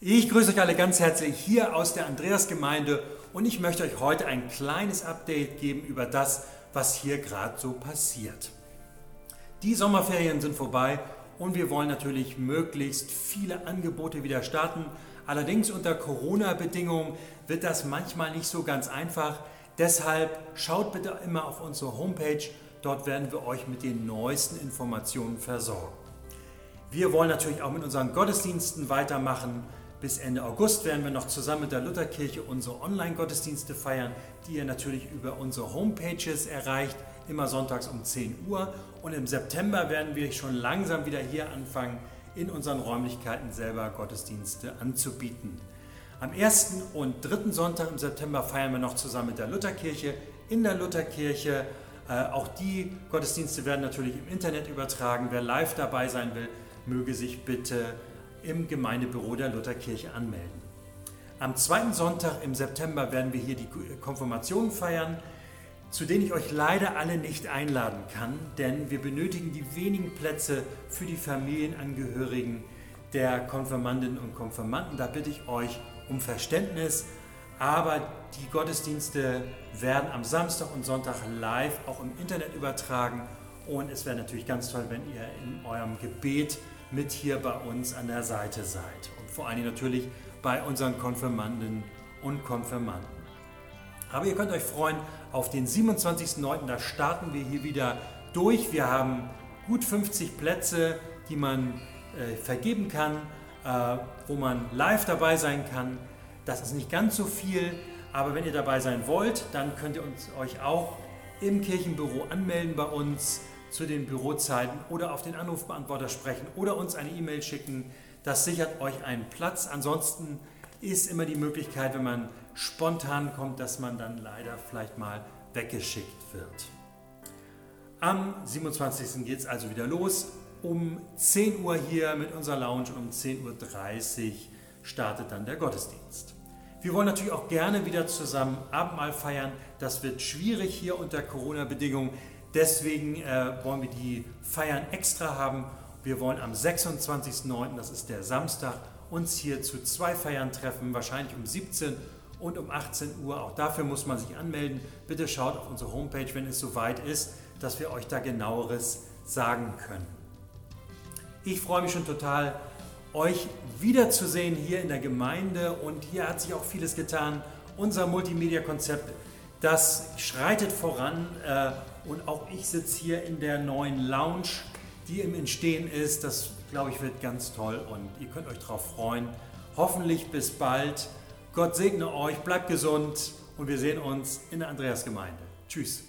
Ich grüße euch alle ganz herzlich hier aus der Andreasgemeinde und ich möchte euch heute ein kleines Update geben über das, was hier gerade so passiert. Die Sommerferien sind vorbei und wir wollen natürlich möglichst viele Angebote wieder starten. Allerdings unter Corona-Bedingungen wird das manchmal nicht so ganz einfach. Deshalb schaut bitte immer auf unsere Homepage. Dort werden wir euch mit den neuesten Informationen versorgen. Wir wollen natürlich auch mit unseren Gottesdiensten weitermachen. Bis Ende August werden wir noch zusammen mit der Lutherkirche unsere Online-Gottesdienste feiern, die ihr natürlich über unsere Homepages erreicht, immer sonntags um 10 Uhr. Und im September werden wir schon langsam wieder hier anfangen, in unseren Räumlichkeiten selber Gottesdienste anzubieten. Am ersten und dritten Sonntag im September feiern wir noch zusammen mit der Lutherkirche in der Lutherkirche. Äh, auch die Gottesdienste werden natürlich im Internet übertragen. Wer live dabei sein will, möge sich bitte im Gemeindebüro der Lutherkirche anmelden. Am zweiten Sonntag im September werden wir hier die Konfirmationen feiern, zu denen ich euch leider alle nicht einladen kann, denn wir benötigen die wenigen Plätze für die Familienangehörigen der Konfirmandinnen und Konfirmanden. Da bitte ich euch um Verständnis, aber die Gottesdienste werden am Samstag und Sonntag live auch im Internet übertragen und es wäre natürlich ganz toll, wenn ihr in eurem Gebet mit hier bei uns an der Seite seid. Und vor allem natürlich bei unseren Konfirmanden und Konfirmanden. Aber ihr könnt euch freuen auf den 27.09. Da starten wir hier wieder durch. Wir haben gut 50 Plätze, die man äh, vergeben kann, äh, wo man live dabei sein kann. Das ist nicht ganz so viel, aber wenn ihr dabei sein wollt, dann könnt ihr uns, euch auch im Kirchenbüro anmelden bei uns zu den Bürozeiten oder auf den Anrufbeantworter sprechen oder uns eine E-Mail schicken. Das sichert euch einen Platz. Ansonsten ist immer die Möglichkeit, wenn man spontan kommt, dass man dann leider vielleicht mal weggeschickt wird. Am 27. geht es also wieder los. Um 10 Uhr hier mit unserer Lounge und um 10.30 Uhr startet dann der Gottesdienst. Wir wollen natürlich auch gerne wieder zusammen Abendmahl feiern. Das wird schwierig hier unter Corona-Bedingungen. Deswegen äh, wollen wir die Feiern extra haben. Wir wollen am 26.09., das ist der Samstag, uns hier zu zwei Feiern treffen, wahrscheinlich um 17 und um 18 Uhr. Auch dafür muss man sich anmelden. Bitte schaut auf unsere Homepage, wenn es soweit ist, dass wir euch da genaueres sagen können. Ich freue mich schon total, euch wiederzusehen hier in der Gemeinde und hier hat sich auch vieles getan. Unser Multimedia-Konzept, das schreitet voran. Äh, und auch ich sitze hier in der neuen Lounge, die im Entstehen ist. Das, glaube ich, wird ganz toll und ihr könnt euch darauf freuen. Hoffentlich bis bald. Gott segne euch, bleibt gesund und wir sehen uns in der Andreasgemeinde. Tschüss.